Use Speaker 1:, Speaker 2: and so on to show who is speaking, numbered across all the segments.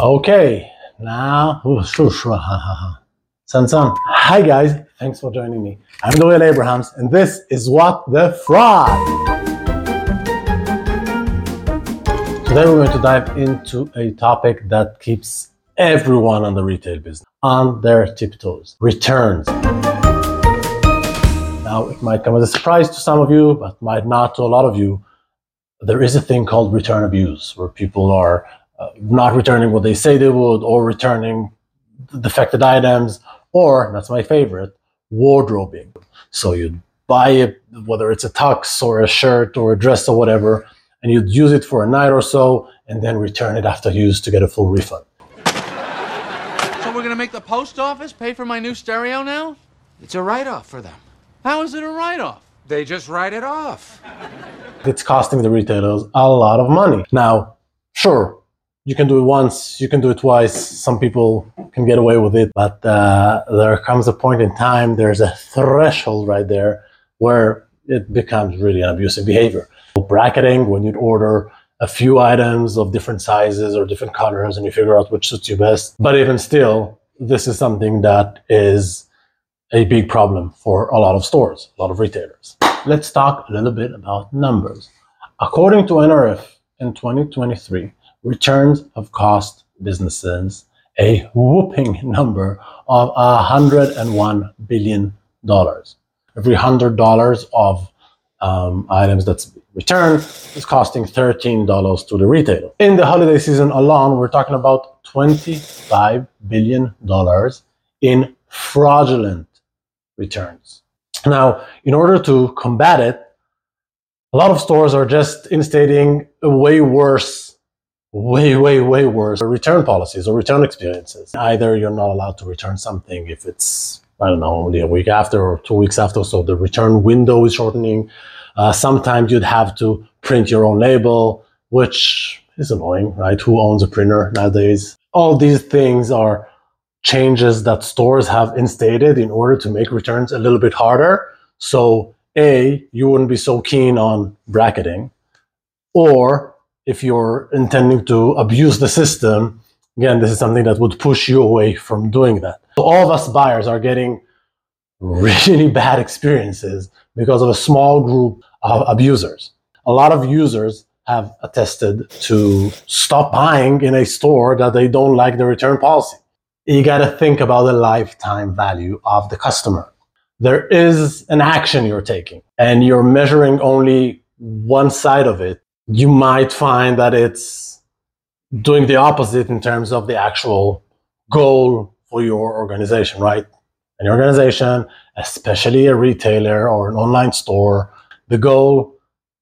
Speaker 1: Okay, now, shoo, shoo, ha, ha, ha. Hi guys, thanks for joining me. I'm Doriel Abrahams, and this is What the Fraud. Today we're going to dive into a topic that keeps everyone on the retail business on their tiptoes returns. Now, it might come as a surprise to some of you, but might not to a lot of you. There is a thing called return abuse, where people are uh, not returning what they say they would, or returning defected items, or that's my favorite, wardrobing. So you'd buy it, whether it's a tux or a shirt or a dress or whatever, and you'd use it for a night or so, and then return it after use to get a full refund.
Speaker 2: So we're gonna make the post office pay for my new stereo now?
Speaker 3: It's a write off for them.
Speaker 2: How is it a write-off?
Speaker 3: They just write it off.
Speaker 1: It's costing the retailers a lot of money. Now, sure, you can do it once, you can do it twice. Some people can get away with it, but uh, there comes a point in time, there's a threshold right there where it becomes really an abusive behavior. Bracketing, when you'd order a few items of different sizes or different colors and you figure out which suits you best. But even still, this is something that is a big problem for a lot of stores, a lot of retailers. Let's talk a little bit about numbers. According to NRF in 2023, returns have cost businesses a whooping number of $101 billion. Every $100 of um, items that's returned is costing $13 to the retailer. In the holiday season alone, we're talking about $25 billion in fraudulent returns. Now, in order to combat it, a lot of stores are just instating a way worse, way, way, way worse return policies or return experiences. Either you're not allowed to return something if it's, I don't know, only a week after or two weeks after, so the return window is shortening. Uh, sometimes you'd have to print your own label, which is annoying, right? Who owns a printer nowadays? All these things are changes that stores have instated in order to make returns a little bit harder. So, A, you wouldn't be so keen on bracketing. Or if you're intending to abuse the system, again, this is something that would push you away from doing that. So, all of us buyers are getting really bad experiences because of a small group of abusers. A lot of users have attested to stop buying in a store that they don't like the return policy you got to think about the lifetime value of the customer. There is an action you're taking and you're measuring only one side of it. You might find that it's doing the opposite in terms of the actual goal for your organization, right? An organization, especially a retailer or an online store, the goal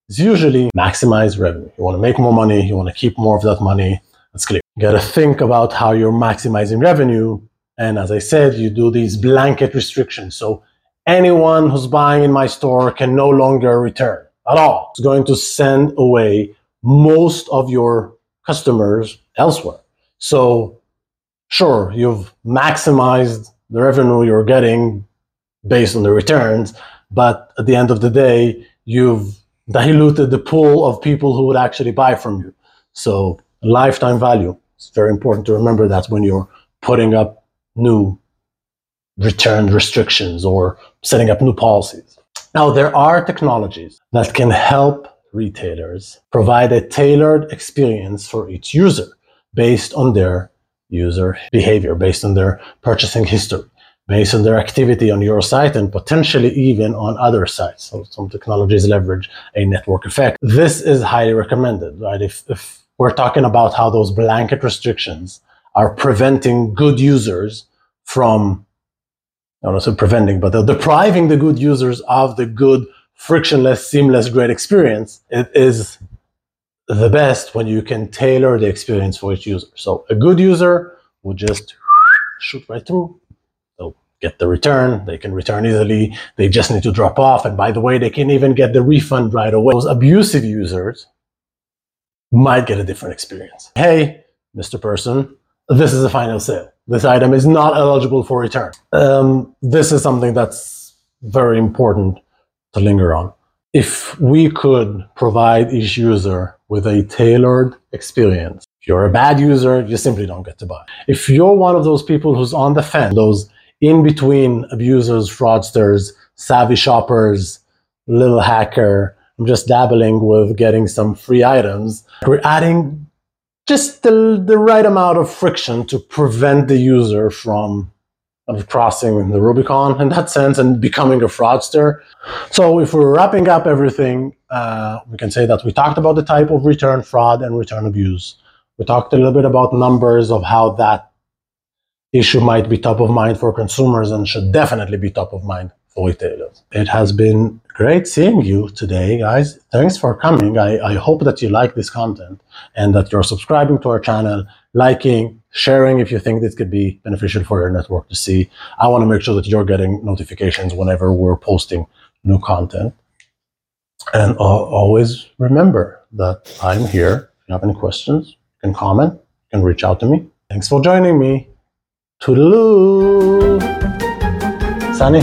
Speaker 1: is usually maximize revenue. You want to make more money, you want to keep more of that money. That's clear. You got to think about how you're maximizing revenue. And as I said, you do these blanket restrictions. So anyone who's buying in my store can no longer return at all. It's going to send away most of your customers elsewhere. So sure, you've maximized the revenue you're getting based on the returns, but at the end of the day, you've diluted the pool of people who would actually buy from you. So lifetime value. It's very important to remember that when you're putting up new return restrictions or setting up new policies. Now, there are technologies that can help retailers provide a tailored experience for each user based on their user behavior, based on their purchasing history, based on their activity on your site and potentially even on other sites. So some technologies leverage a network effect. This is highly recommended, right? If, if we're talking about how those blanket restrictions are preventing good users from, I don't so preventing, but they're depriving the good users of the good, frictionless, seamless, great experience. It is the best when you can tailor the experience for each user. So a good user would just shoot right through. They'll get the return. They can return easily. They just need to drop off. And by the way, they can even get the refund right away. Those abusive users might get a different experience. Hey, Mr. Person, this is a final sale. This item is not eligible for return. Um, this is something that's very important to linger on. If we could provide each user with a tailored experience, if you're a bad user, you simply don't get to buy. If you're one of those people who's on the fence, those in between abusers, fraudsters, savvy shoppers, little hacker, I'm just dabbling with getting some free items. We're adding just the, the right amount of friction to prevent the user from of crossing the Rubicon in that sense and becoming a fraudster. So if we're wrapping up everything, uh, we can say that we talked about the type of return fraud and return abuse. We talked a little bit about numbers of how that issue might be top of mind for consumers and should definitely be top of mind It has been great seeing you today, guys. Thanks for coming. I, I hope that you like this content and that you're subscribing to our channel, liking, sharing if you think this could be beneficial for your network to see. I want to make sure that you're getting notifications whenever we're posting new content. And uh, always remember that I'm here. If you have any questions, you can comment, you can reach out to me. Thanks for joining me. Toodaloo! Sunny,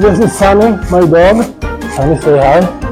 Speaker 1: this is Sunny, my dog. Sunny, say hi.